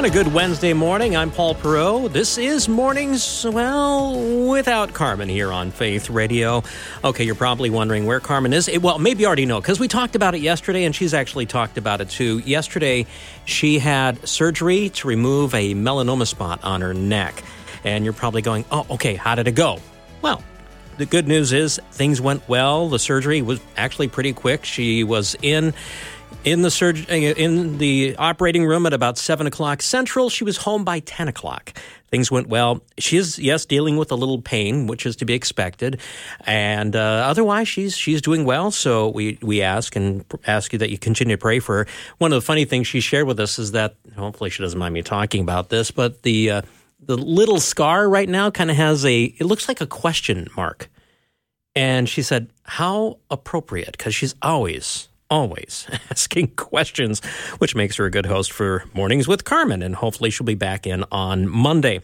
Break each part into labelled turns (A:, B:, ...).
A: And a good Wednesday morning. I'm Paul Perot. This is Mornings, well, without Carmen here on Faith Radio. Okay, you're probably wondering where Carmen is. Well, maybe you already know because we talked about it yesterday and she's actually talked about it too. Yesterday, she had surgery to remove a melanoma spot on her neck. And you're probably going, oh, okay, how did it go? Well, the good news is things went well. The surgery was actually pretty quick. She was in in the surg- in the operating room at about seven o'clock central. She was home by ten o'clock. Things went well. She is yes dealing with a little pain, which is to be expected, and uh, otherwise she's she's doing well. So we we ask and ask you that you continue to pray for her. One of the funny things she shared with us is that hopefully she doesn't mind me talking about this, but the uh, the little scar right now kind of has a it looks like a question mark. And she said, How appropriate, because she's always, always asking questions, which makes her a good host for Mornings with Carmen. And hopefully she'll be back in on Monday.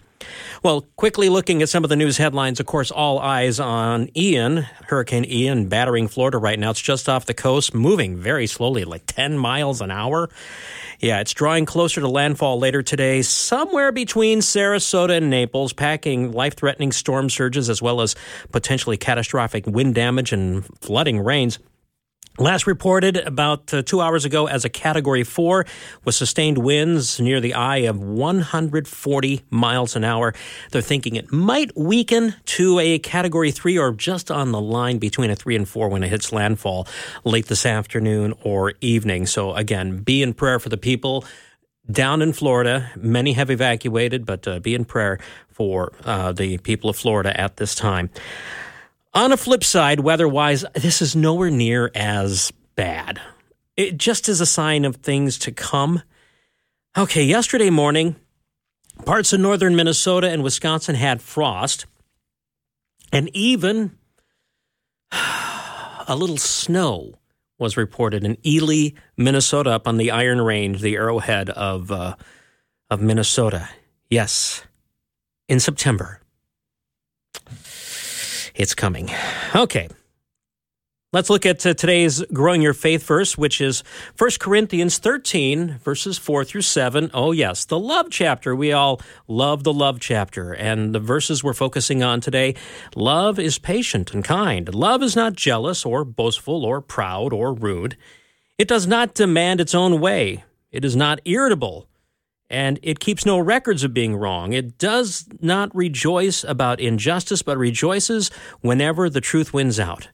A: Well, quickly looking at some of the news headlines, of course, all eyes on Ian, Hurricane Ian, battering Florida right now. It's just off the coast, moving very slowly, like 10 miles an hour. Yeah, it's drawing closer to landfall later today, somewhere between Sarasota and Naples, packing life threatening storm surges as well as potentially catastrophic wind damage and flooding rains. Last reported about uh, two hours ago as a Category 4 with sustained winds near the eye of 140 miles an hour. They're thinking it might weaken to a Category 3 or just on the line between a 3 and 4 when it hits landfall late this afternoon or evening. So, again, be in prayer for the people down in Florida. Many have evacuated, but uh, be in prayer for uh, the people of Florida at this time. On a flip side, weather wise, this is nowhere near as bad. It just is a sign of things to come. Okay, yesterday morning, parts of northern Minnesota and Wisconsin had frost, and even a little snow was reported in Ely, Minnesota, up on the Iron Range, the arrowhead of, uh, of Minnesota. Yes, in September. It's coming. Okay. Let's look at uh, today's Growing Your Faith verse, which is 1 Corinthians 13, verses 4 through 7. Oh, yes, the love chapter. We all love the love chapter. And the verses we're focusing on today love is patient and kind. Love is not jealous or boastful or proud or rude. It does not demand its own way. It is not irritable and it keeps no records of being wrong. It does not rejoice about injustice, but rejoices whenever the truth wins out.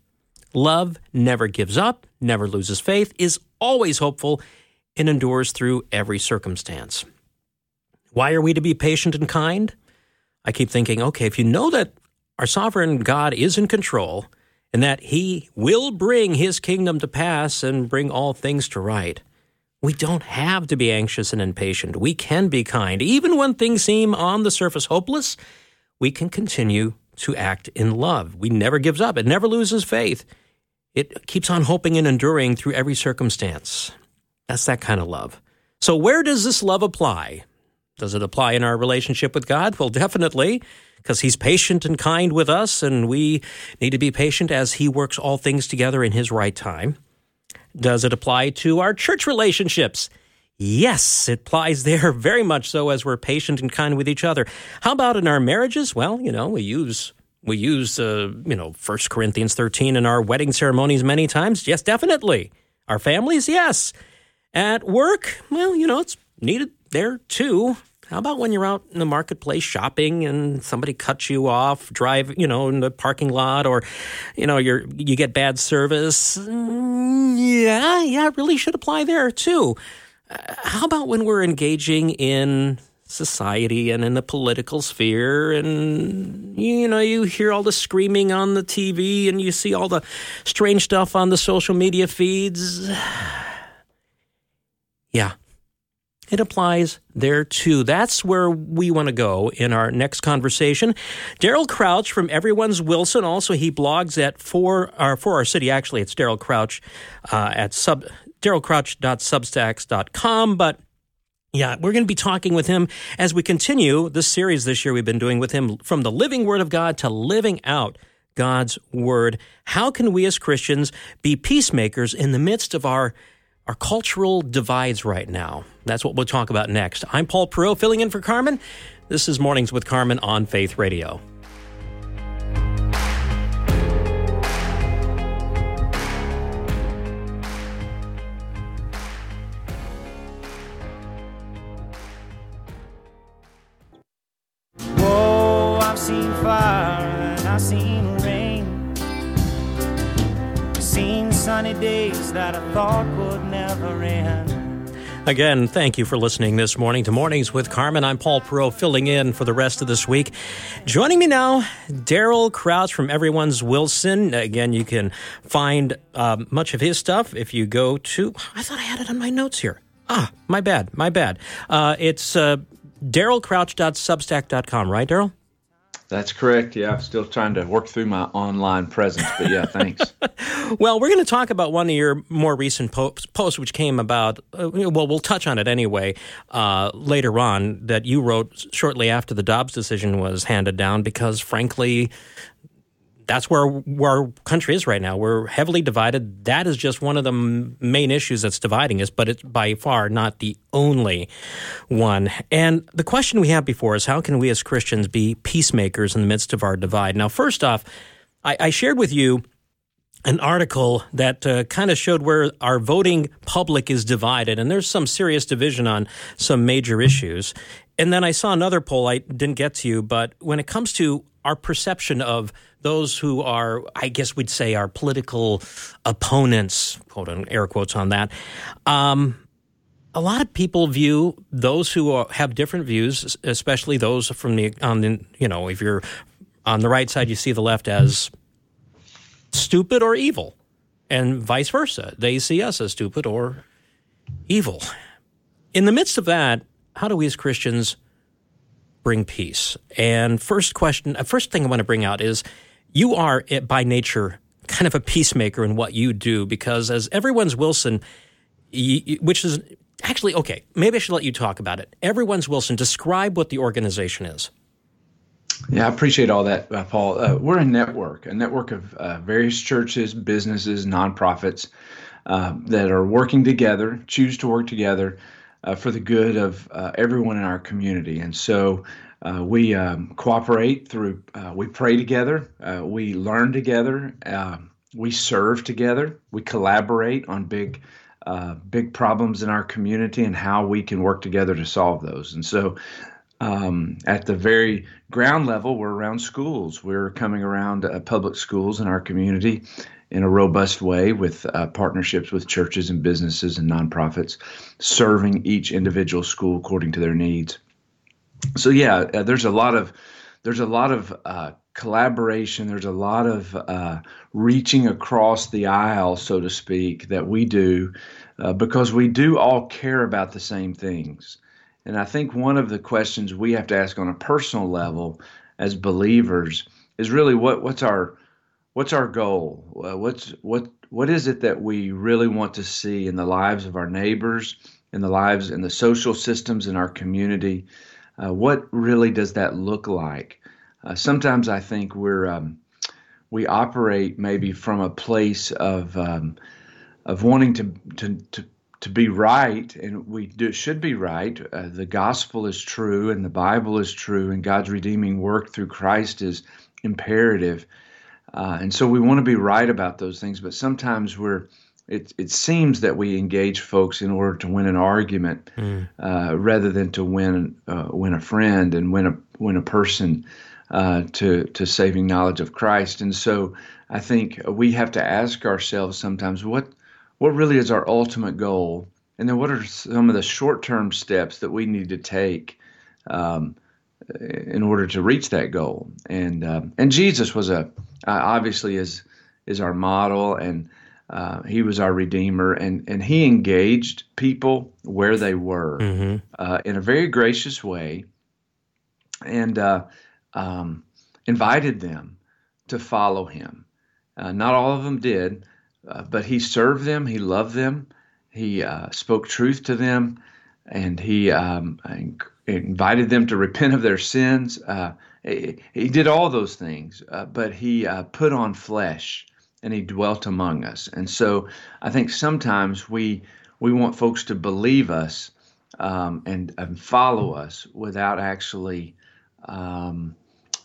A: Love never gives up, never loses faith, is always hopeful, and endures through every circumstance. Why are we to be patient and kind? I keep thinking, okay, if you know that our sovereign God is in control and that he will bring his kingdom to pass and bring all things to right, we don't have to be anxious and impatient. We can be kind. Even when things seem on the surface hopeless, we can continue to act in love. We never gives up. It never loses faith. It keeps on hoping and enduring through every circumstance. That's that kind of love. So where does this love apply? Does it apply in our relationship with God? Well, definitely, because He's patient and kind with us, and we need to be patient as He works all things together in His right time. Does it apply to our church relationships? Yes, it applies there very much so as we're patient and kind with each other. How about in our marriages? Well, you know, we use we use uh, you know 1 Corinthians 13 in our wedding ceremonies many times. Yes, definitely. Our families? Yes. At work? Well, you know, it's needed there too. How about when you're out in the marketplace shopping and somebody cuts you off, drive, you know, in the parking lot, or, you know, you're you get bad service? Mm, yeah, yeah, really should apply there too. Uh, how about when we're engaging in society and in the political sphere and you know you hear all the screaming on the TV and you see all the strange stuff on the social media feeds yeah it applies there too. That's where we want to go in our next conversation. Daryl Crouch from Everyone's Wilson. Also, he blogs at for our for our city. Actually, it's Daryl Crouch uh, at sub darylcrouch.substacks.com. But yeah, we're going to be talking with him as we continue this series this year we've been doing with him from the living word of God to living out God's word. How can we as Christians be peacemakers in the midst of our our cultural divides right now. That's what we'll talk about next. I'm Paul Perot, filling in for Carmen. This is Mornings with Carmen on Faith Radio.
B: Days that I thought would never end.
A: Again, thank you for listening this morning to Mornings with Carmen. I'm Paul Perot, filling in for the rest of this week. Joining me now, Daryl Crouch from Everyone's Wilson. Again, you can find um, much of his stuff if you go to. I thought I had it on my notes here. Ah, my bad, my bad. Uh, it's uh, darylcrouch.substack.com, right, Daryl?
C: That's correct. Yeah, I'm still trying to work through my online presence, but yeah, thanks.
A: Well, we're going to talk about one of your more recent posts, posts which came about. Uh, well, we'll touch on it anyway uh, later on. That you wrote shortly after the Dobbs decision was handed down, because frankly, that's where where our country is right now. We're heavily divided. That is just one of the m- main issues that's dividing us, but it's by far not the only one. And the question we have before us: How can we as Christians be peacemakers in the midst of our divide? Now, first off, I, I shared with you an article that uh, kind of showed where our voting public is divided, and there's some serious division on some major issues. And then I saw another poll I didn't get to you, but when it comes to our perception of those who are, I guess we'd say, our political opponents, quote on air quotes on that. Um, a lot of people view those who are, have different views, especially those from the on the you know if you're on the right side, you see the left as stupid or evil, and vice versa. They see us as stupid or evil. In the midst of that, how do we as Christians bring peace? And first question, uh, first thing I want to bring out is you are eh, by nature kind of a peacemaker in what you do because as everyone's Wilson, which is actually okay, maybe I should let you talk about it. Everyone's Wilson, describe what the organization is.
C: Yeah, I appreciate all that, uh, Paul. Uh, we're a network, a network of uh, various churches, businesses, nonprofits uh, that are working together, choose to work together uh, for the good of uh, everyone in our community. And so uh, we um, cooperate through, uh, we pray together, uh, we learn together, um we serve together, we collaborate on big. Big problems in our community and how we can work together to solve those. And so, um, at the very ground level, we're around schools. We're coming around uh, public schools in our community in a robust way with uh, partnerships with churches and businesses and nonprofits, serving each individual school according to their needs. So yeah, uh, there's a lot of there's a lot of uh, collaboration. There's a lot of uh, reaching across the aisle, so to speak, that we do uh, because we do all care about the same things. And I think one of the questions we have to ask on a personal level as believers is really what what's our what's our goal? Uh, what's what what is it that we really want to see in the lives of our neighbors, in the lives in the social systems in our community? Uh, what really does that look like? Uh, sometimes I think we're um, we operate maybe from a place of um, of wanting to to to to be right, and we do, should be right. Uh, the gospel is true, and the Bible is true, and God's redeeming work through Christ is imperative. Uh, and so we want to be right about those things, but sometimes we're it, it seems that we engage folks in order to win an argument mm. uh, rather than to win uh, win a friend and win a win a person uh, to to saving knowledge of Christ. And so I think we have to ask ourselves sometimes what what really is our ultimate goal, and then what are some of the short term steps that we need to take um, in order to reach that goal. And uh, and Jesus was a uh, obviously is is our model, and uh, he was our redeemer, and and he engaged people where they were uh, in a very gracious way, and uh, um, invited them to follow him. Uh, not all of them did, uh, but he served them. He loved them. He uh, spoke truth to them, and he um, invited them to repent of their sins. Uh, he, he did all those things, uh, but he uh, put on flesh and he dwelt among us. And so I think sometimes we we want folks to believe us um, and, and follow us without actually um,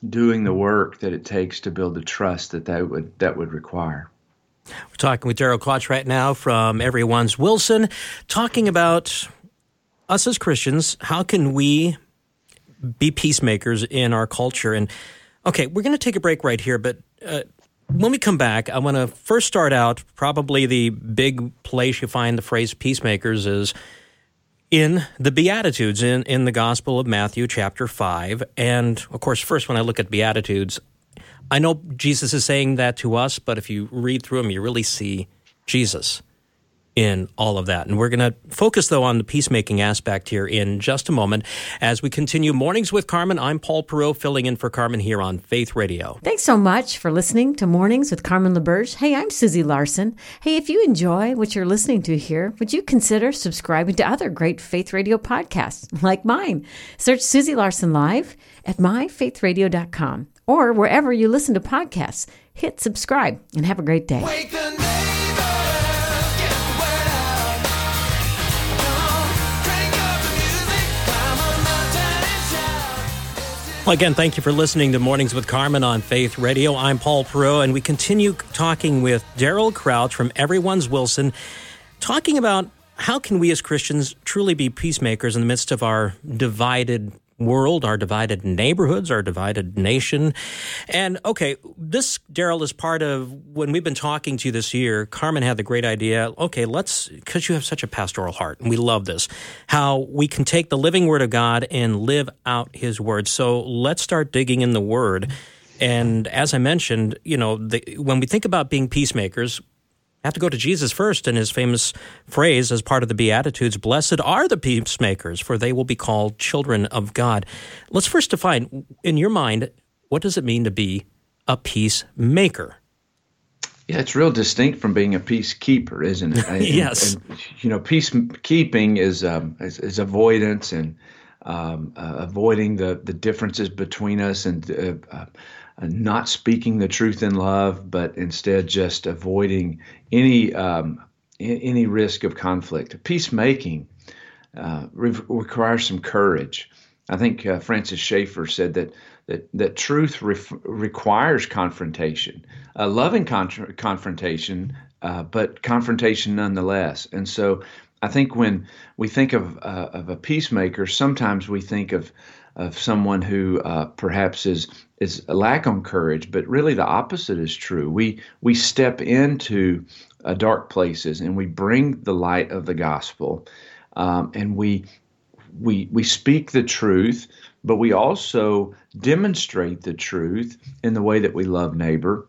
C: doing the work that it takes to build the trust that that would that would require.
A: We're talking with Daryl Crouch right now from Everyone's Wilson, talking about us as Christians. How can we be peacemakers in our culture? And okay, we're going to take a break right here, but uh, when we come back, I want to first start out. Probably the big place you find the phrase peacemakers is in the Beatitudes in, in the Gospel of Matthew, chapter 5. And of course, first, when I look at Beatitudes, I know Jesus is saying that to us, but if you read through them, you really see Jesus in all of that. And we're going to focus, though, on the peacemaking aspect here in just a moment as we continue Mornings with Carmen. I'm Paul Perot, filling in for Carmen here on Faith Radio.
D: Thanks so much for listening to Mornings with Carmen LaBerge. Hey, I'm Susie Larson. Hey, if you enjoy what you're listening to here, would you consider subscribing to other great Faith Radio podcasts like mine? Search Susie Larson Live at myfaithradio.com or wherever you listen to podcasts. Hit subscribe and have a great day.
A: Well, again, thank you for listening to Mornings with Carmen on Faith Radio. I'm Paul Perot, and we continue talking with Daryl Crouch from Everyone's Wilson, talking about how can we as Christians truly be peacemakers in the midst of our divided world, our divided neighborhoods, our divided nation. And okay, this, Daryl, is part of when we've been talking to you this year. Carmen had the great idea. Okay, let's, because you have such a pastoral heart, and we love this, how we can take the living word of God and live out his word. So let's start digging in the word. And as I mentioned, you know, the, when we think about being peacemakers, have to go to Jesus first and his famous phrase as part of the Beatitudes Blessed are the peacemakers, for they will be called children of God. Let's first define, in your mind, what does it mean to be a peacemaker?
C: Yeah, it's real distinct from being a peacekeeper, isn't it? And-
A: Yes.
C: and, you know, peacekeeping is um, is, is avoidance and um, uh, avoiding the the differences between us and uh, uh, not speaking the truth in love, but instead just avoiding any um, any risk of conflict. Peacemaking uh, re- requires some courage. I think uh, Francis Schaeffer said that that that truth requires confrontation, uh, loving con- confrontation, uh, but confrontation nonetheless. And so, I think when we think of uh, of a peacemaker, sometimes we think of of someone who uh, perhaps is is lack on courage, but really the opposite is true. We we step into uh, dark places and we bring the light of the gospel, um, and we we we speak the truth, but we also demonstrate the truth in the way that we love neighbor,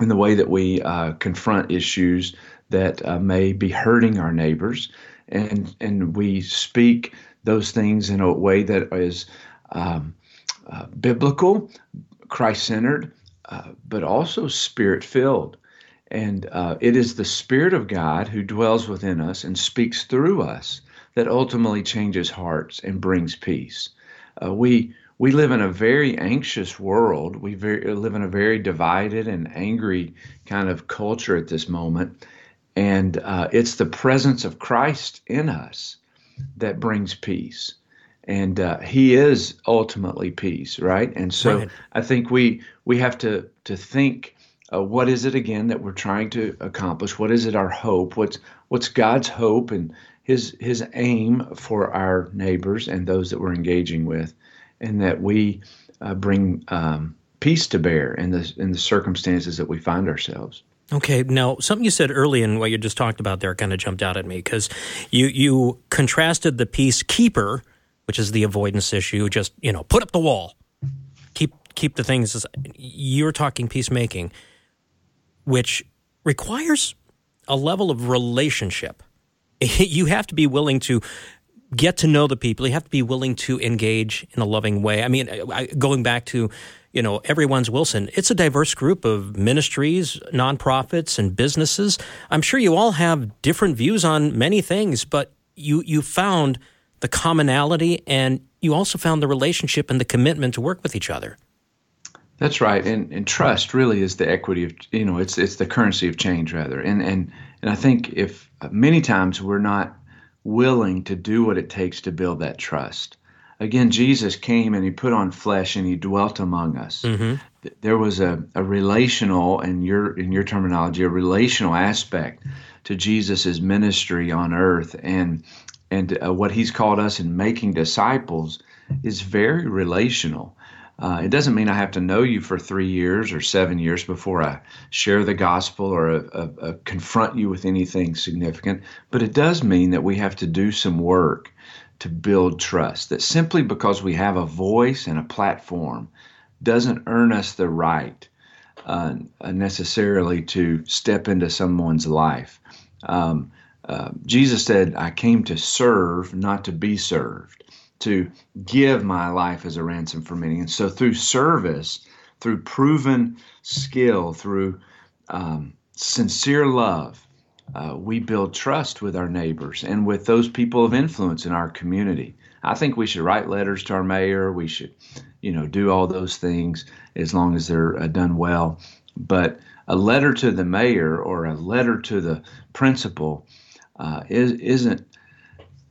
C: in the way that we uh, confront issues that uh, may be hurting our neighbors, and and we speak those things in a way that is um, uh, biblical, Christ centered, uh, but also spirit filled. And uh, it is the Spirit of God who dwells within us and speaks through us that ultimately changes hearts and brings peace. Uh, we we live in a very anxious world. We very, live in a very divided and angry kind of culture at this moment, and uh, it's the presence of Christ in us that brings peace. And uh, He is ultimately peace, right? And so
A: Right.
C: I think we we have to to think uh, what is it again that we're trying to accomplish? What is it our hope? What's what's God's hope and his his aim for our neighbors and those that we're engaging with, and that we uh, bring um, peace to bear in the in the circumstances that we find ourselves.
A: Okay, now something you said early in what you just talked about there kind of jumped out at me because you you contrasted the peacekeeper which is the avoidance issue. Just you know, put up the wall, keep keep the things. You're talking peacemaking, which requires a level of relationship. you have to be willing to get to know the people. You have to be willing to engage in a loving way. I mean, going back to you know everyone's Wilson. It's a diverse group of ministries, nonprofits, and businesses. I'm sure you all have different views on many things, but you you found the commonality and you also found the relationship and the commitment to work with each other.
C: That's right, and and trust really is the equity of you know it's it's the currency of change rather, and and and I think if uh, many times we're not willing to do what it takes to build that trust. Again, Jesus came and he put on flesh and he dwelt among us. Mm-hmm. There was a, a relational, and your in your terminology, a relational aspect to Jesus's ministry on earth, and and uh, what he's called us in making disciples is very relational. Uh, it doesn't mean I have to know you for three years or seven years before I share the gospel or uh, uh, uh, confront you with anything significant, but it does mean that we have to do some work to build trust. That simply because we have a voice and a platform doesn't earn us the right uh, necessarily to step into someone's life. Um, uh, Jesus said, I came to serve, not to be served to give my life as a ransom for many. And so through service, through proven skill, through um, sincere love, uh, we build trust with our neighbors and with those people of influence in our community. I think we should write letters to our mayor. We should, you know, do all those things as long as they're uh, done well. But a letter to the mayor or a letter to the principal uh, is, isn't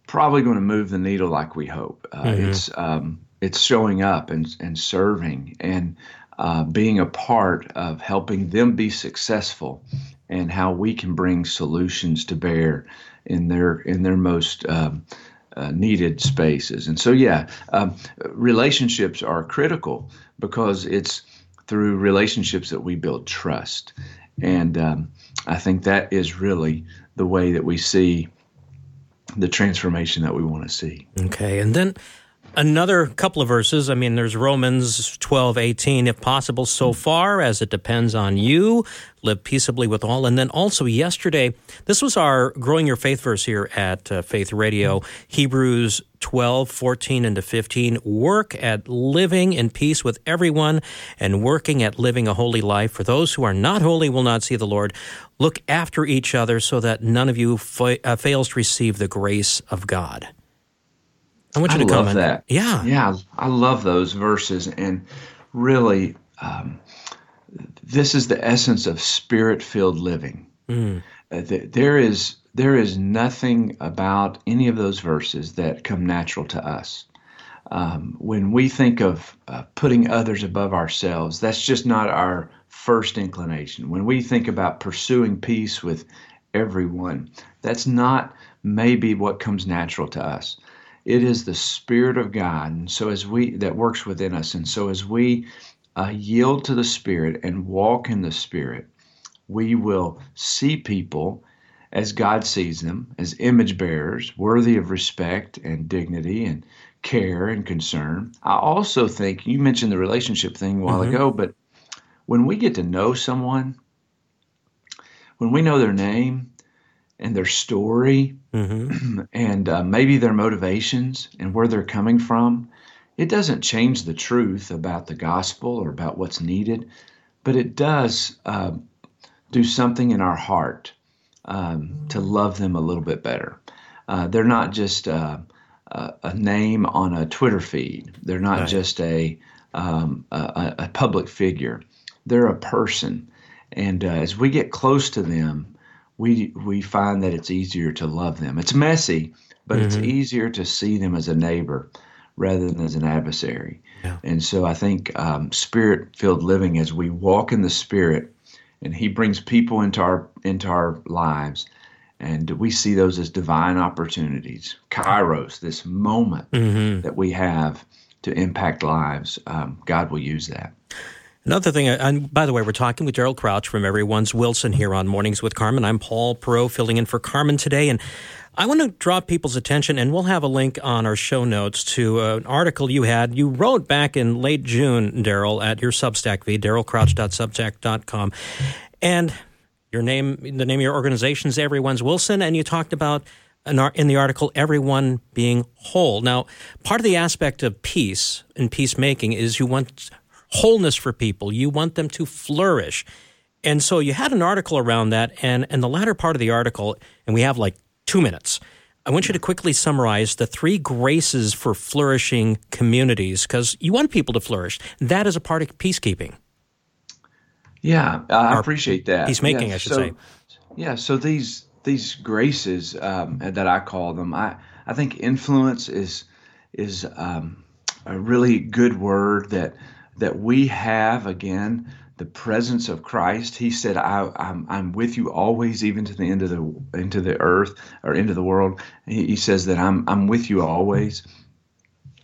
C: probably going to move the needle like we hope. Uh, mm-hmm. It's um, it's showing up and and serving and uh, being a part of helping them be successful, and how we can bring solutions to bear in their in their most um, uh, needed spaces. And so, yeah, um, relationships are critical because it's through relationships that we build trust, and um, I think that is really the way that we see the transformation that we want to see.
A: Okay. And then another couple of verses. I mean, there's Romans 12, 18. If possible, so far as it depends on you, live peaceably with all. And then also yesterday, this was our Growing Your Faith verse here at uh, Faith Radio, Hebrews 12, 14 into 15. Work at living in peace with everyone and working at living a holy life. For those who are not holy will not see the Lord. Look after each other so that none of you fa- uh, fails to receive the grace of God. I want you
C: I
A: to
C: love
A: comment.
C: that.
A: Yeah.
C: Yeah, I love those verses. And really, um, this is the essence of spirit filled living. Mm. Uh, th- there is there is nothing about any of those verses that come natural to us. Um, when we think of uh, putting others above ourselves, that's just not our first inclination. When we think about pursuing peace with everyone, that's not maybe what comes natural to us. It is the Spirit of God, and so as we that works within us, and so as we uh, yield to the Spirit and walk in the Spirit, we will see people as God sees them, as image bearers, worthy of respect and dignity and care and concern. I also think you mentioned the relationship thing a while mm-hmm. ago, but when we get to know someone, when we know their name and their story mm-hmm. and uh, maybe their motivations and where they're coming from, it doesn't change the truth about the gospel or about what's needed, but it does uh, do something in our heart um, to love them a little bit better. Uh, they're not just uh, a, a, name on a Twitter feed. They're not right. just a, um, a, a public figure they're a person. And uh, as we get close to them, we we find that it's easier to love them. It's messy, but mm-hmm. it's easier to see them as a neighbor rather than as an adversary. Yeah. And so I think um, spirit filled living as we walk in the spirit, and He brings people into our into our lives, and we see those as divine opportunities, kairos, this moment mm-hmm. that we have to impact lives. Um, God will use that.
A: Another thing, uh, and by the way, we're talking with Daryl Crouch from Everyone's Wilson here on Mornings with Carmen. I'm Paul Perot filling in for Carmen today, and I want to draw people's attention, and we'll have a link on our show notes to uh, an article you had. You wrote back in late June, Daryl, at your Substack feed, darylcrouch.substack.com, and your name, the name of your organization is Everyone's Wilson, and you talked about in the article, everyone being whole. Now, part of the aspect of peace and peacemaking is you want wholeness for people. You want them to flourish. And so you had an article around that, and, and the latter part of the article, and we have like two minutes. I want you to quickly summarize the three graces for flourishing communities because you want people to flourish. That is a part of peacekeeping.
C: Yeah, I
A: Or
C: appreciate that.
A: peacemaking,
C: Yeah,
A: I should
C: so-
A: say.
C: Yeah, so these these graces um, that I call them, I I think influence is is um, a really good word that that we have again the presence of Christ. He said, I, "I'm I'm with you always, even to the end of the into the earth or into the world." He, he says that I'm I'm with you always.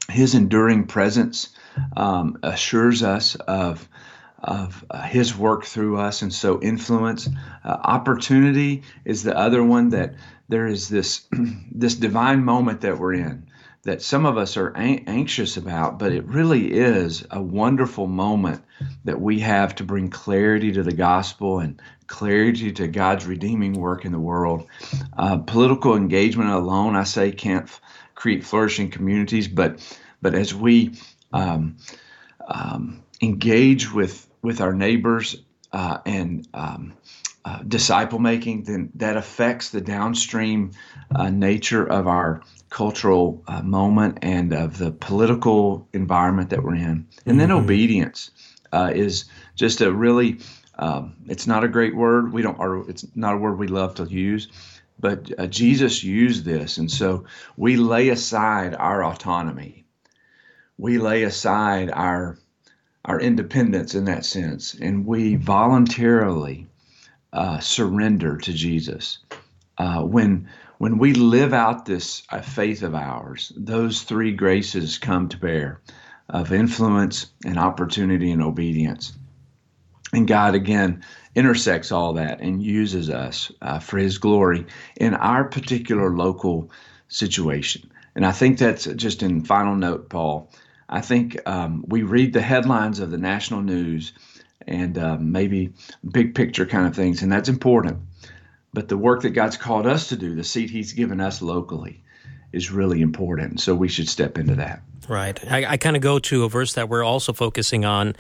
C: His enduring presence um, assures us of of uh, his work through us and so influence uh, opportunity is the other one that there is this this divine moment that we're in that some of us are an- anxious about but it really is a wonderful moment that we have to bring clarity to the gospel and clarity to God's redeeming work in the world. Uh, political engagement alone I say can't f- create flourishing communities but but as we um, um, engage with with our neighbors uh, and um, uh, disciple making, then that affects the downstream uh, nature of our cultural uh, moment and of the political environment that we're in. And then obedience uh, is just a really um, it's not a great word. We don't or it's not a word we love to use. But uh, Jesus used this, and so we lay aside our autonomy. We lay aside our our independence in that sense, and we voluntarily uh, surrender to Jesus. Uh, when when we live out this uh, faith of ours, those three graces come to bear of influence and opportunity and obedience. And God again intersects all that and uses us uh, for His glory in our particular local situation. And I think that's just in final note, Paul. I think um, we read the headlines of the national news and um, maybe big picture kind of things, and that's important. But the work that God's called us to do, the seat He's given us locally, is really important. So we should step into that.
A: Right. I, I kind of go to a verse that we're also focusing on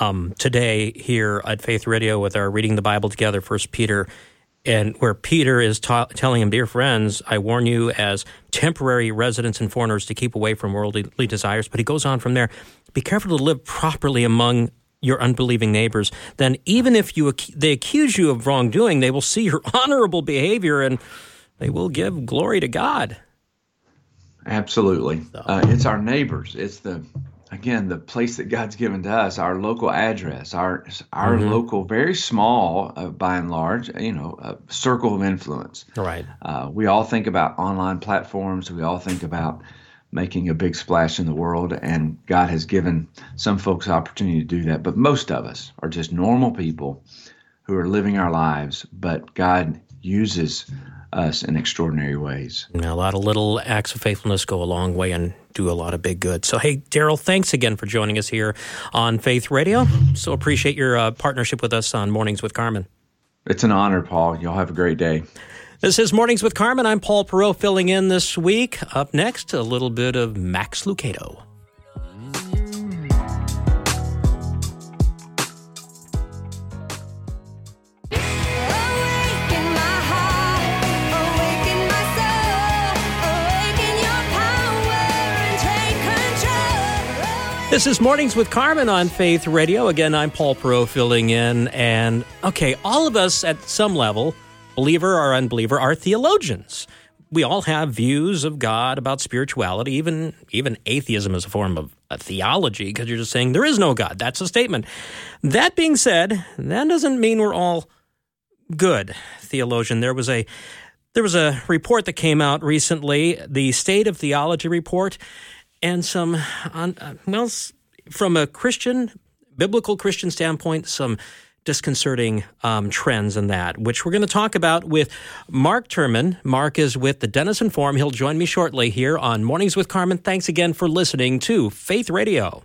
A: um, today here at Faith Radio with our reading the Bible together, First Peter, and where Peter is ta- telling him, "Dear friends, I warn you as temporary residents and foreigners to keep away from worldly desires." But he goes on from there: "Be careful to live properly among." Your unbelieving neighbors. Then, even if you ac- they accuse you of wrongdoing, they will see your honorable behavior and they will give glory to God.
C: Absolutely. Uh, it's our neighbors. It's the again the place that God's given to us, our local address, our our local, very small uh, by and large, you know, uh, circle of influence.
A: Right.
C: Uh, we all think about online platforms. We all think about making a big splash in the world, and God has given some folks opportunity to do that. But most of us are just normal people who are living our lives, but God uses us in extraordinary ways.
A: Now, a lot of little acts of faithfulness go a long way and do a lot of big good. So, hey, Daryl, thanks again for joining us here on Faith Radio. So appreciate your uh, partnership with us on Mornings with Carmen.
C: It's an honor, Paul. Y'all have a great day.
A: This is Mornings with Carmen. I'm Paul Perot filling in this week. Up next, a little bit of Max Lucado.
E: Awaken my heart, awaken my soul, awaken your power and take control.
A: This is Mornings with Carmen on Faith Radio. Again, I'm Paul Perot filling in. And okay, all of us at some level, believer or unbeliever, are theologians. We all have views of God about spirituality. Even even atheism is a form of a theology because you're just saying there is no God. That's a statement. That being said, that doesn't mean we're all good theologian. There was a there was a report that came out recently, the State of Theology report, and some on uh, well from a Christian biblical Christian standpoint, some disconcerting um, trends in that, which we're going to talk about with Mark Turman. Mark is with the Denison Forum. He'll join me shortly here on Mornings with Carmen. Thanks again for listening to Faith Radio.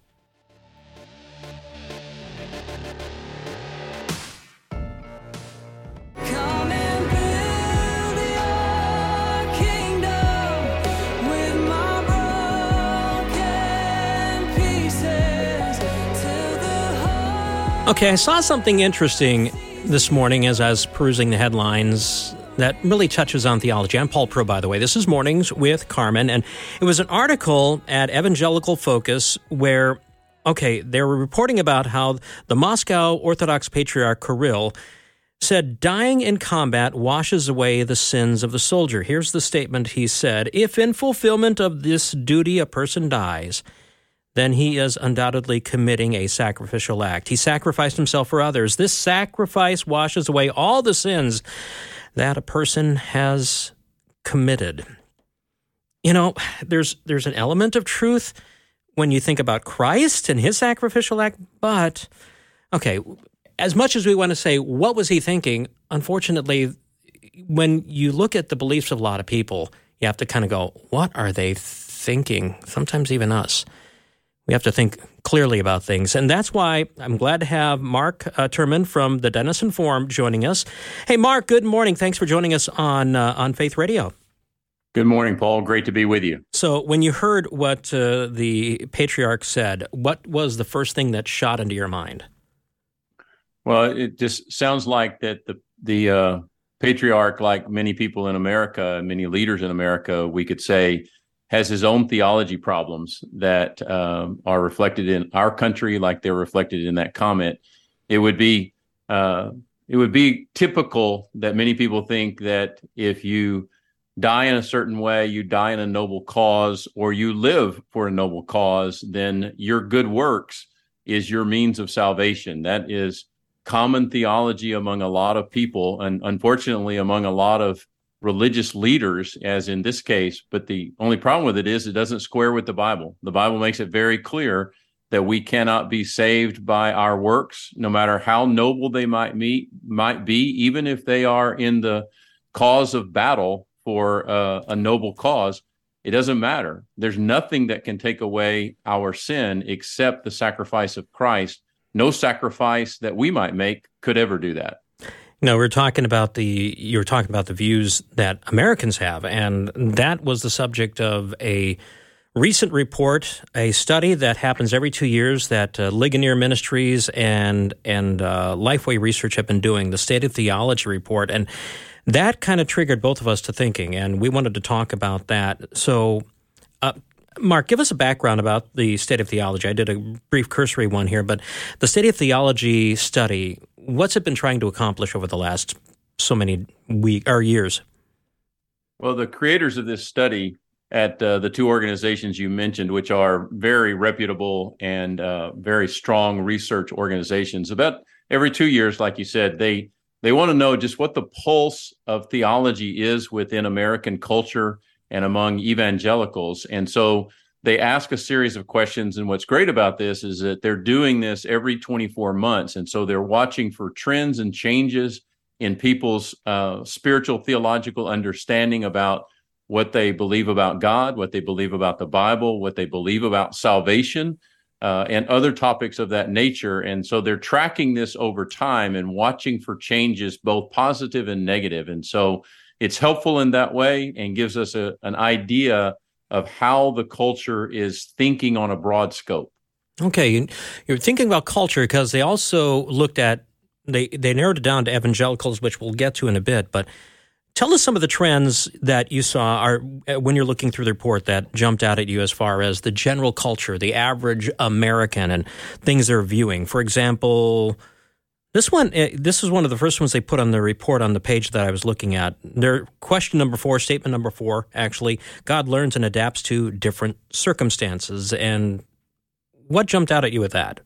A: Okay, I saw something interesting this morning as I was perusing the headlines that really touches on theology. I'm Paul Perot, by the way. This is Mornings with Carmen, and it was an article at Evangelical Focus where, okay, they were reporting about how the Moscow Orthodox Patriarch Kirill said, dying in combat washes away the sins of the soldier. Here's the statement he said If in fulfillment of this duty a person dies, then he is undoubtedly committing a sacrificial act. He sacrificed himself for others. This sacrifice washes away all the sins that a person has committed. You know, there's there's an element of truth when you think about Christ and his sacrificial act, but okay, as much as we want to say what was he thinking, unfortunately when you look at the beliefs of a lot of people, you have to kind of go, what are they thinking? Sometimes even us. We have to think clearly about things. And that's why I'm glad to have Mark uh, Turman from the Denison Forum joining us. Hey, Mark, good morning. Thanks for joining us on, uh, on Faith Radio.
F: Good morning, Paul. Great to be with you.
A: So, when you heard what uh, the patriarch said, what was the first thing that shot into your mind?
F: Well, it just sounds like that the the uh, patriarch, like many people in America, many leaders in America, we could say, has his own theology problems that um, are reflected in our country, like they're reflected in that comment. It would be uh, it would be typical that many people think that if you die in a certain way, you die in a noble cause, or you live for a noble cause, then your good works is your means of salvation. That is common theology among a lot of people, and unfortunately, among a lot of religious leaders, as in this case. But the only problem with it is it doesn't square with the Bible. The Bible makes it very clear that we cannot be saved by our works, no matter how noble they might meet might be, even if they are in the cause of battle for uh, a noble cause. It doesn't matter. There's nothing that can take away our sin except the sacrifice of Christ. No sacrifice that we might make could ever do that.
A: No, we're talking about the you were talking about the views that Americans have, and that was the subject of a recent report, a study that happens every two years that uh, Ligonier Ministries and and uh, Lifeway Research have been doing, the State of Theology report, and that kind of triggered both of us to thinking, and we wanted to talk about that. So. Uh, Mark, give us a background about the state of theology. I did a brief cursory one here, but the state of theology study, what's it been trying to accomplish over the last so many week or years?
F: Well, the creators of this study at uh, the two organizations you mentioned, which are very reputable and uh, very strong research organizations, about every two years, like you said, they they want to know just what the pulse of theology is within American culture and among evangelicals, and so they ask a series of questions. And what's great about this is that they're doing this every 24 months, and so they're watching for trends and changes in people's uh, spiritual theological understanding about what they believe about God, what they believe about the Bible, what they believe about salvation, uh, and other topics of that nature. And so they're tracking this over time and watching for changes, both positive and negative. And so it's helpful in that way and gives us a, an idea of how the culture is thinking on a broad scope.
A: Okay, you- you're thinking about culture because they also looked at they they narrowed it down to evangelicals, which we'll get to in a bit. But tell us some of the trends that you saw are uh, when you're looking through the report that jumped out at you as far as the general culture, the average American, and things they're viewing. For example. This one, eh, this is one of the first ones they put on the report on the page that I was looking at. Their question number four, statement number four, actually, God learns and adapts to different circumstances. And what jumped out at you with that?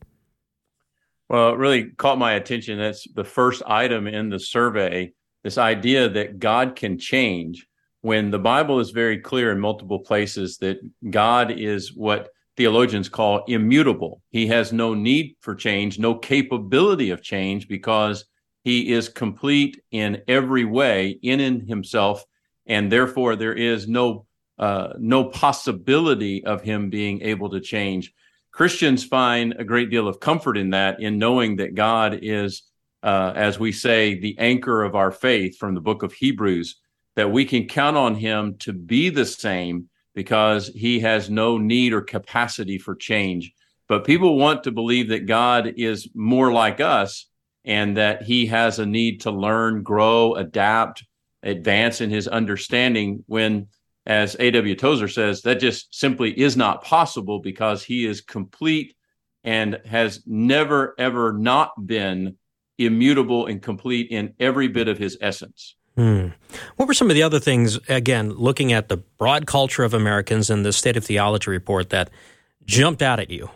F: Well, it really caught my attention. That's the first item in the survey this idea that God can change when the Bible is very clear in multiple places that God is what theologians call immutable. He has no need for change, no capability of change because he is complete in every way in and himself, and therefore there is no uh, no possibility of him being able to change. Christians find a great deal of comfort in that, in knowing that God is, uh, as we say, the anchor of our faith from the book of Hebrews, that we can count on him to be the same because he has no need or capacity for change. But people want to believe that God is more like us and that he has a need to learn, grow, adapt, advance in his understanding when as A.W. Tozer says, that just simply is not possible because he is complete and has never, ever not been immutable and complete in every bit of his essence.
A: Hmm. What were some of the other things, again, looking at the broad culture of Americans and the State of Theology report that jumped out at you?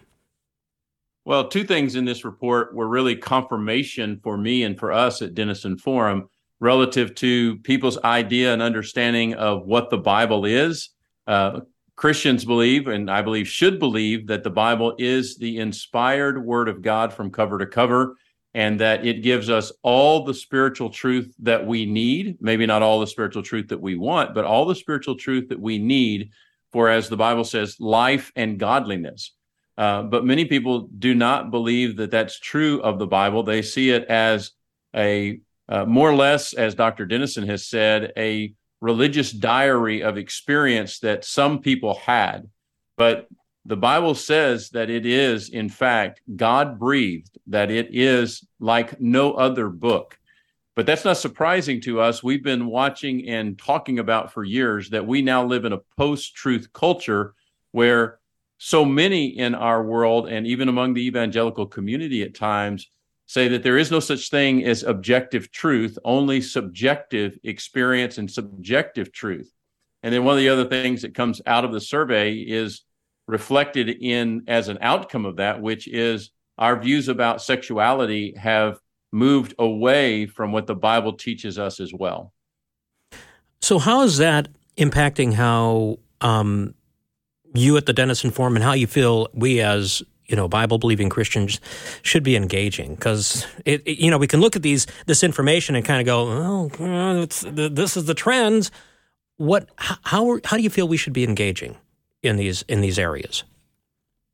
F: Well, two things in this report were really confirmation for me and for us at Denison Forum relative to people's idea and understanding of what the Bible is. Uh, Christians believe, and I believe should believe, that the Bible is the inspired word of God from cover to cover, and that it gives us all the spiritual truth that we need. Maybe not all the spiritual truth that we want, but all the spiritual truth that we need for, as the Bible says, life and godliness. Uh, but many people do not believe that that's true of the Bible. They see it as a uh, more or less, as Dr. Denison has said, a religious diary of experience that some people had. But the Bible says that it is, in fact, God breathed, that it is like no other book. But that's not surprising to us. We've been watching and talking about for years that we now live in a post truth culture where so many in our world and even among the evangelical community at times say that there is no such thing as objective truth, only subjective experience and subjective truth. And then one of the other things that comes out of the survey is reflected in as an outcome of that, which is our views about sexuality have moved away from what the Bible teaches us as well.
A: So, how is that impacting how um, you at the Denison Forum and how you feel we as you know Bible believing Christians should be engaging? Because it, it, you know we can look at these this information and kind of go, oh, this is the trends. What how how do you feel we should be engaging in these in these areas?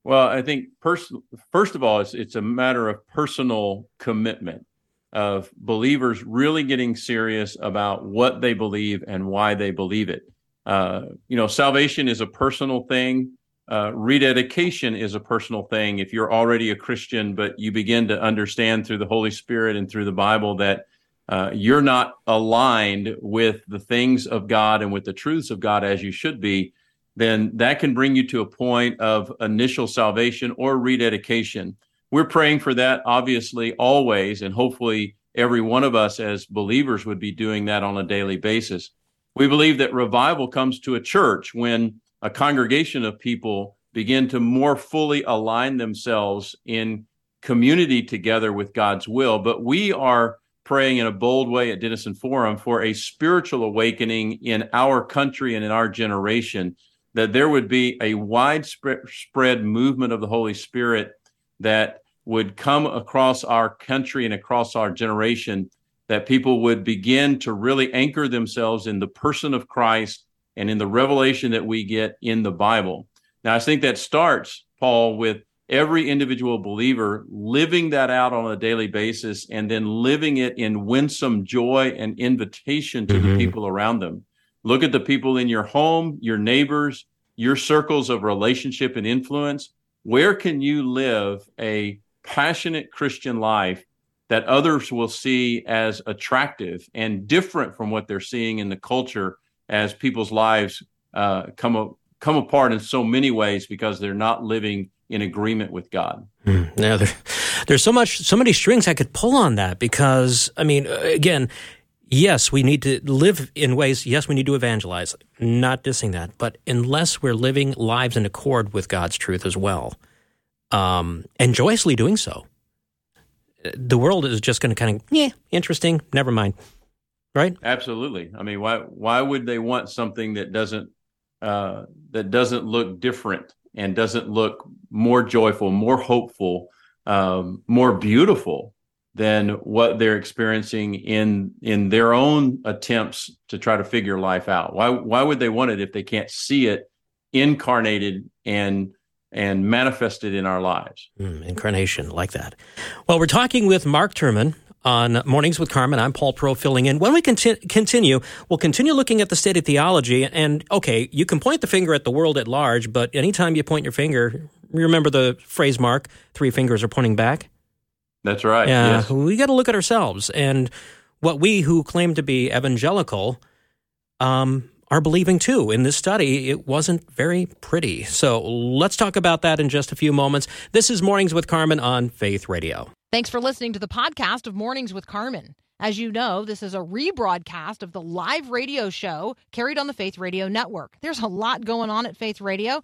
F: Well, I think pers- first of all, it's it's a matter of personal commitment of believers really getting serious about what they believe and why they believe it. Uh, you know, salvation is a personal thing. Uh, rededication is a personal thing. If you're already a Christian, but you begin to understand through the Holy Spirit and through the Bible that uh, you're not aligned with the things of God and with the truths of God as you should be, then that can bring you to a point of initial salvation or rededication. We're praying for that, obviously, always, and hopefully every one of us as believers would be doing that on a daily basis. We believe that revival comes to a church when a congregation of people begin to more fully align themselves in community together with God's will. But we are praying in a bold way at Denison Forum for a spiritual awakening in our country and in our generation, that there would be a widespread movement of the Holy Spirit that would come across our country and across our generation, that people would begin to really anchor themselves in the person of Christ and in the revelation that we get in the Bible. Now, I think that starts, Paul, with every individual believer living that out on a daily basis and then living it in winsome joy and invitation to
A: Mhm.
F: the people around them. Look at the people in your home, your neighbors, your circles of relationship and influence. Where can you live a passionate Christian life that others will see as attractive and different from what they're seeing in the culture as people's lives uh, come a, come apart in so many ways because they're not living in agreement with God.
A: Yeah, there, there's so much, so many strings I could pull on that because, I mean, uh, again, yes, we need to live in ways. Yes, we need to evangelize. Not dissing that, but unless we're living lives in accord with God's truth as well, um, and joyously doing so, the world is just going to kind of, yeah, interesting. Never mind. Right?
F: Absolutely. I mean, why why would they want something that doesn't uh, that doesn't look different and doesn't look more joyful, more hopeful, um, more beautiful than what they're experiencing in in their own attempts to try to figure life out. Why why would they want it if they can't see it incarnated and and manifested in our lives?
A: Mm, incarnation, like that. Well, we're talking with Mark Turman on Mornings with Carmen. I'm Paul Perot filling in. When we conti- continue, we'll continue looking at the state of theology. And okay, you can point the finger at the world at large, but anytime you point your finger, remember the phrase, Mark, three fingers are pointing back?
F: That's right.
A: Yeah,
F: Yes.
A: we got to look at ourselves and what we who claim to be evangelical um, are believing too. In this study, it wasn't very pretty. So let's talk about that in just a few moments. This is Mornings with Carmen on Faith Radio.
G: Thanks for listening to the podcast of Mornings with Carmen. As you know, this is a rebroadcast of the live radio show carried on the Faith Radio Network. There's a lot going on at Faith Radio,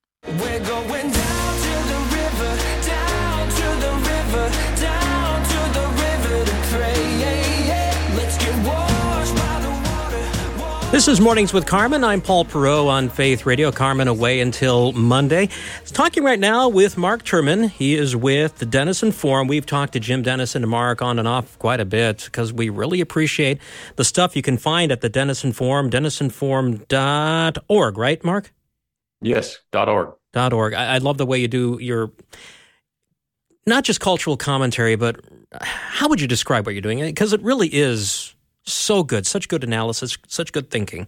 A: This is Mornings with Carmen. I'm Paul Perot on Faith Radio. Carmen away until Monday. Talking right now with Mark Turman. He is with the Denison Forum. We've talked to Jim Denison and Mark on and off quite a bit because we really appreciate the stuff you can find at the Denison Forum, denisonforum.org, right, Mark?
F: Yes. Dot org.
A: Dot org. I, I love the way you do your not just cultural commentary, but how would you describe what you're doing? Because it really is so good, such good analysis, such good thinking.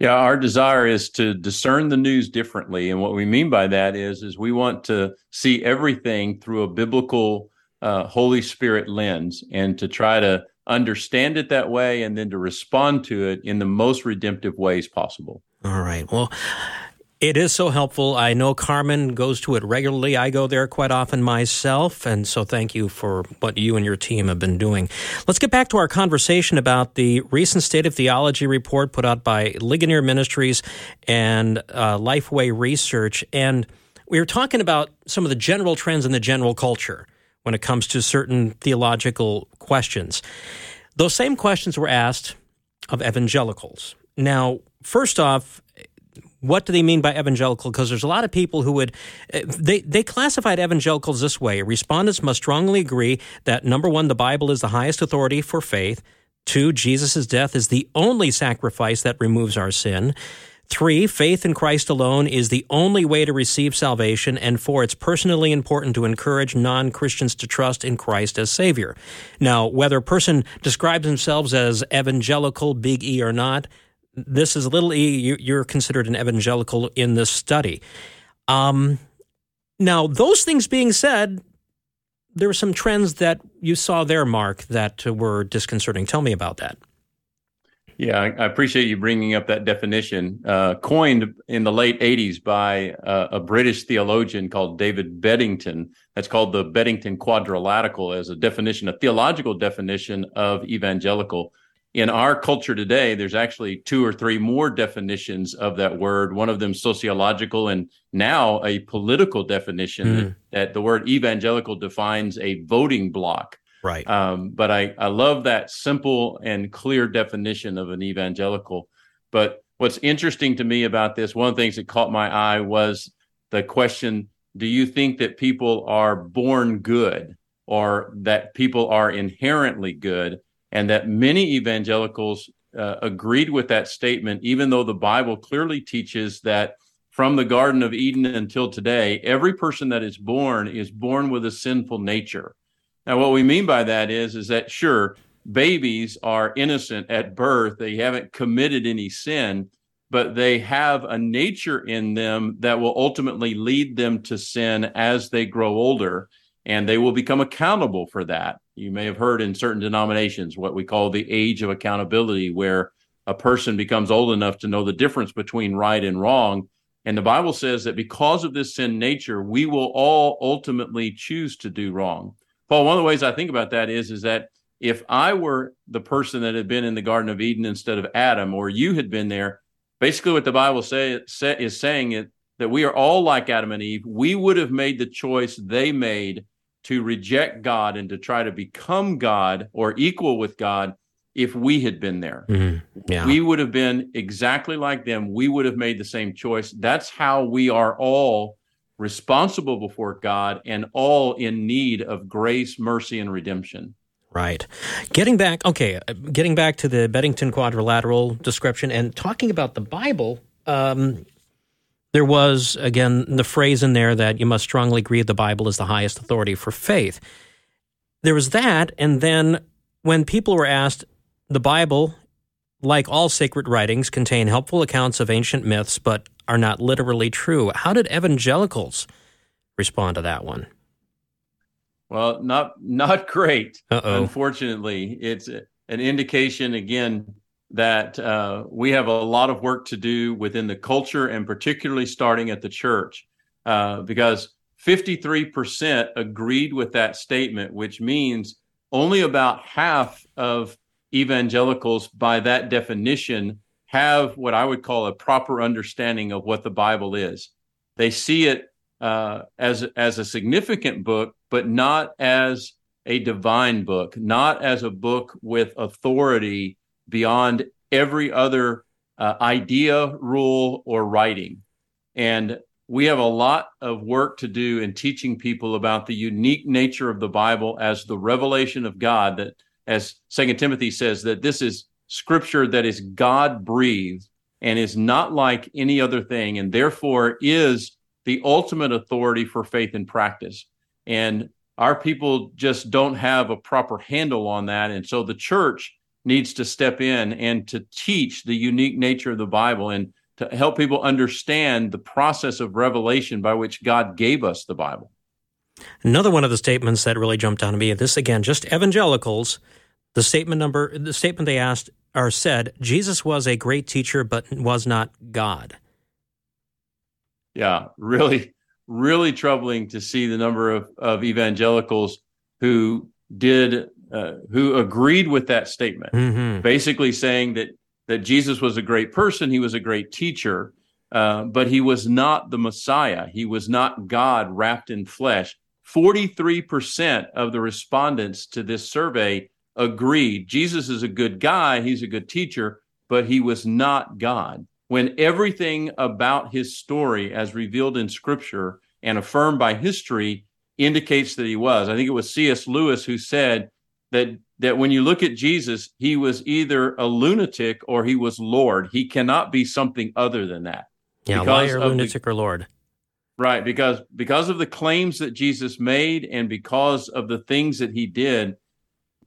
F: Yeah, our desire is to discern the news differently, and what we mean by that is, is we want to see everything through a biblical, uh, Holy Spirit lens, and to try to understand it that way, and then to respond to it in the most redemptive ways possible.
A: All right. Well, it is so helpful. I know Carmen goes to it regularly. I go there quite often myself. And so thank you for what you and your team have been doing. Let's get back to our conversation about the recent State of Theology report put out by Ligonier Ministries and uh, Lifeway Research. And we were talking about some of the general trends in the general culture when it comes to certain theological questions. Those same questions were asked of evangelicals. Now, first off, what do they mean by evangelical? Because there's a lot of people who would uh, they they classified evangelicals this way: respondents must strongly agree that number one, the Bible is the highest authority for faith. Two, Jesus' death is the only sacrifice that removes our sin. Three, faith in Christ alone is the only way to receive salvation. And four, it's personally important to encourage non Christians to trust in Christ as Savior. Now, whether a person describes themselves as evangelical, big E, or not, this is a little e, you- you're considered an evangelical in this study. Um, now, those things being said, there were some trends that you saw there, Mark, that were disconcerting. Tell me about that.
F: Yeah, I, I appreciate you bringing up that definition, uh, coined in the late 80s by uh, a British theologian called David Bebbington. That's called the Bebbington Quadrilateral as a definition, a theological definition of evangelical. In our culture today, there's actually two or three more definitions of that word. One of them sociological, and now a political definition
A: Hmm.
F: that, that the word evangelical defines a voting block.
A: Right.
F: Um, but I, I love that simple and clear definition of an evangelical. But what's interesting to me about this, one of the things that caught my eye was the question Do you think that people are born good or that people are inherently good? And that many evangelicals uh, agreed with that statement, even though the Bible clearly teaches that from the Garden of Eden until today, every person that is born is born with a sinful nature. Now, what we mean by that is, is that sure, babies are innocent at birth; they haven't committed any sin, but they have a nature in them that will ultimately lead them to sin as they grow older, and they will become accountable for that. You may have heard in certain denominations what we call the age of accountability, where a person becomes old enough to know the difference between right and wrong And the Bible says that because of this sin nature, we will all ultimately choose to do wrong. Paul, one of the ways I think about that is, is that if I were the person that had been in the Garden of Eden instead of Adam, or you had been there, basically what the Bible say, say, is saying it that we are all like Adam and Eve. We would have made the choice they made to reject God and to try to become God or equal with God if we had been there.
A: Mhm. Yeah.
F: We would have been exactly like them. We would have made the same choice. That's how we are all responsible before God and all in need of grace, mercy, and redemption.
A: Right. Getting back, okay, uh, getting back to the Bebbington quadrilateral description and talking about the Bible, um, there was, again, the phrase in there that you must strongly agree the Bible is the highest authority for faith. There was that, and then when people were asked, the Bible, like all sacred writings, contain helpful accounts of ancient myths, but are not literally true. How did evangelicals respond to that one?
F: Well, not not great.
A: Uh-oh.
F: Unfortunately, it's an indication again that uh, we have a lot of work to do within the culture, and particularly starting at the church, uh, because 53% agreed with that statement, which means only about half of evangelicals, by that definition, have what I would call a proper understanding of what the Bible is. They see it uh, as as a significant book, but not as a divine book, not as a book with authority beyond every other uh, idea, rule, or writing. And we have a lot of work to do in teaching people about the unique nature of the Bible as the revelation of God. That, as Second Timothy says, that this is Scripture that is God breathed and is not like any other thing, and therefore is the ultimate authority for faith and practice. And our people just don't have a proper handle on that. And so the church needs to step in and to teach the unique nature of the Bible and to help people understand the process of revelation by which God gave us the Bible.
A: Another one of the statements that really jumped out at me, this again, just evangelicals, the statement number, the statement they asked or said, Jesus was a great teacher, but was not God.
F: Yeah, really, really troubling to see the number of, of evangelicals who did, uh, who agreed with that statement.
A: Mm-hmm.
F: basically saying that that Jesus was a great person, he was a great teacher, uh, but he was not the Messiah. He was not God wrapped in flesh. Forty-three percent of the respondents to this survey agreed Jesus is a good guy, he's a good teacher, but he was not God. When everything about his story, as revealed in Scripture and affirmed by history, indicates that he was. I think it was C.S. Lewis who said that that when you look at Jesus, he was either a lunatic or he was Lord. He cannot be something other than that.
A: Yeah,
F: Because
A: liar,
F: of the-
A: lunatic, or Lord.
F: Right, because because of the claims that Jesus made and because of the things that he did,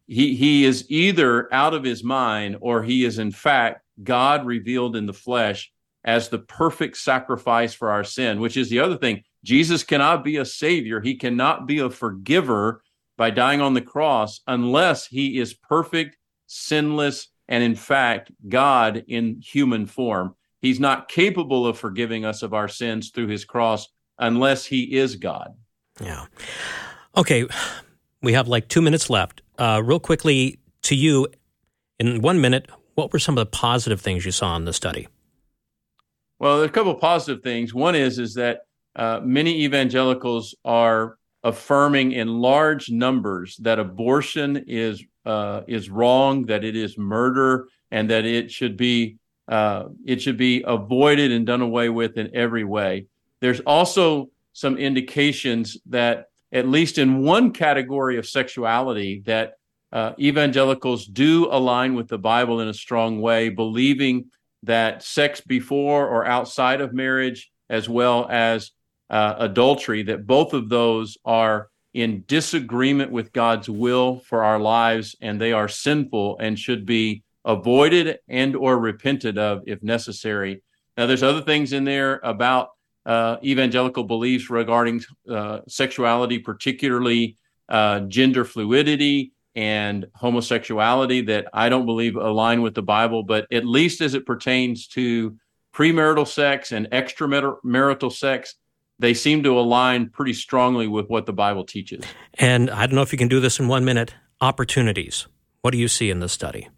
F: he he is either out of his mind or he is in fact God revealed in the flesh as the perfect sacrifice for our sin, which is the other thing. Jesus cannot be a savior, he cannot be a forgiver by dying on the cross unless he is perfect, sinless, and in fact God in human form. He's not capable of forgiving us of our sins through his cross unless he is God.
A: Yeah. Okay, we have like two minutes left. Uh, real quickly, to you, in one minute, what were some of the positive things you saw in the study?
F: Well, there's a couple of positive things. One is is that uh, many evangelicals are affirming in large numbers that abortion is uh, is wrong, that it is murder, and that it should be uh, it should be avoided and done away with in every way. There's also some indications that at least in one category of sexuality that uh, evangelicals do align with the Bible in a strong way, believing that sex before or outside of marriage, as well as uh, adultery, that both of those are in disagreement with God's will for our lives, and they are sinful and should be avoided and or repented of if necessary. Now, there's other things in there about uh, evangelical beliefs regarding uh, sexuality, particularly uh, gender fluidity and homosexuality, that I don't believe align with the Bible. But at least as it pertains to premarital sex and extramarital sex, they seem to align pretty strongly with what the Bible teaches.
A: And I don't know if you can do this in one minute. Opportunities. What do you see in this study?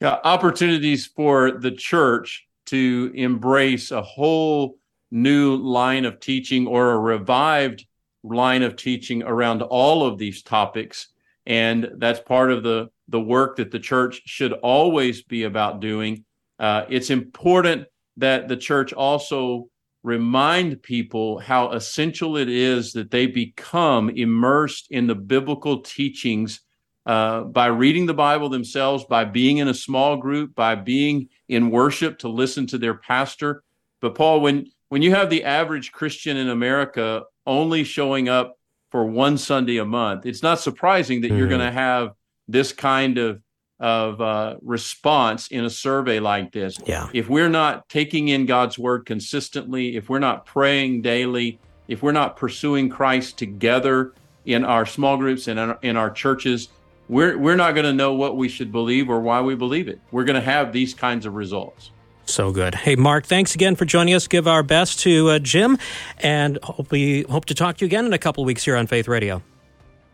F: Yeah, opportunities for the church to embrace a whole new line of teaching or a revived line of teaching around all of these topics. And that's part of the, the work that the church should always be about doing. Uh, it's important that the church also remind people how essential it is that they become immersed in the biblical teachings uh, by reading the Bible themselves, by being in a small group, by being in worship to listen to their pastor. But Paul, when when you have the average Christian in America only showing up for one Sunday a month, it's not surprising that you're
A: Mhm.
F: going to have this kind of of uh, response in a survey like this.
A: Yeah.
F: If we're not taking in God's word consistently, if we're not praying daily, if we're not pursuing Christ together in our small groups and in our, in our churches, we're we're not going to know what we should believe or why we believe it. We're going to have these kinds of results.
A: So good. Hey, Mark, thanks again for joining us. Give our best to uh, Jim, and hope we hope to talk to you again in a couple weeks here on Faith Radio.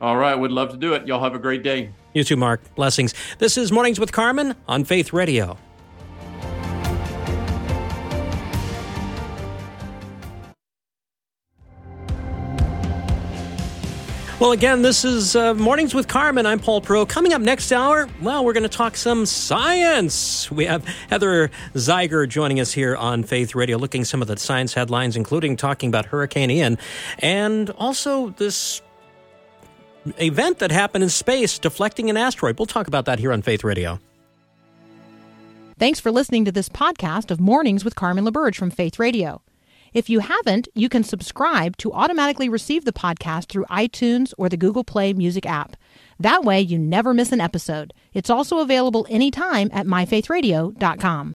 F: All right, we'd love to do it. Y'all have a great day.
A: You too, Mark. Blessings. This is Mornings with Carmen on Faith Radio. Well, again, this is uh, Mornings with Carmen. I'm Paul Perot. Coming up next hour, well, we're going to talk some science. We have Heather Zeiger joining us here on Faith Radio, looking some of the science headlines, including talking about Hurricane Ian, and also this event that happened in space deflecting an asteroid. We'll talk about that here on Faith Radio.
G: Thanks for listening to this podcast of Mornings with Carmen LaBerge from Faith Radio. If you haven't, you can subscribe to automatically receive the podcast through iTunes or the Google Play Music app. That way, you never miss an episode. It's also available anytime at myfaithradio.com.